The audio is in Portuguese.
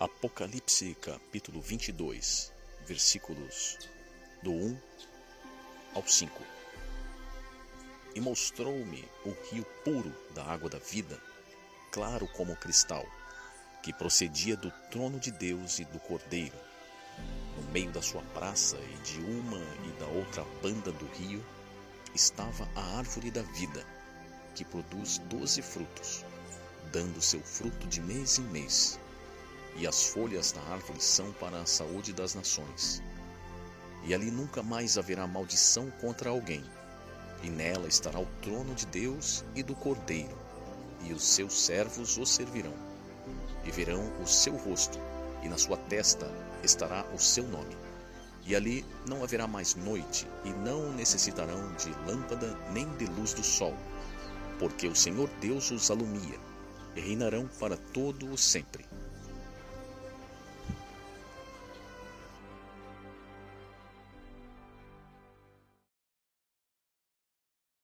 Apocalipse capítulo 22, versículos do 1 ao 5. E mostrou-me o rio puro da água da vida, claro como cristal, que procedia do trono de Deus e do Cordeiro. No meio da sua praça e de uma e da outra banda do rio estava a árvore da vida, que produz doze frutos, dando seu fruto de mês em mês e as folhas da árvore são para a saúde das nações. E ali nunca mais haverá maldição contra alguém, e nela estará o trono de Deus e do Cordeiro, e os seus servos o servirão, e verão o seu rosto, e na sua testa estará o seu nome. E ali não haverá mais noite, e não necessitarão de lâmpada nem de luz do sol, porque o Senhor Deus os alumia, e reinarão para todo o sempre.